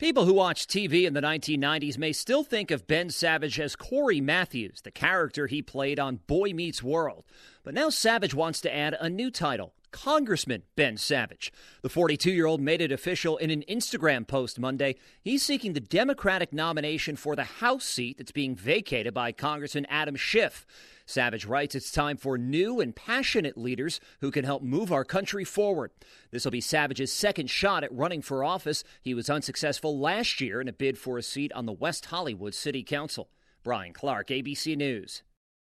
People who watched TV in the 1990s may still think of Ben Savage as Cory Matthews, the character he played on Boy Meets World. But now Savage wants to add a new title Congressman Ben Savage. The 42 year old made it official in an Instagram post Monday. He's seeking the Democratic nomination for the House seat that's being vacated by Congressman Adam Schiff. Savage writes it's time for new and passionate leaders who can help move our country forward. This will be Savage's second shot at running for office. He was unsuccessful last year in a bid for a seat on the West Hollywood City Council. Brian Clark, ABC News.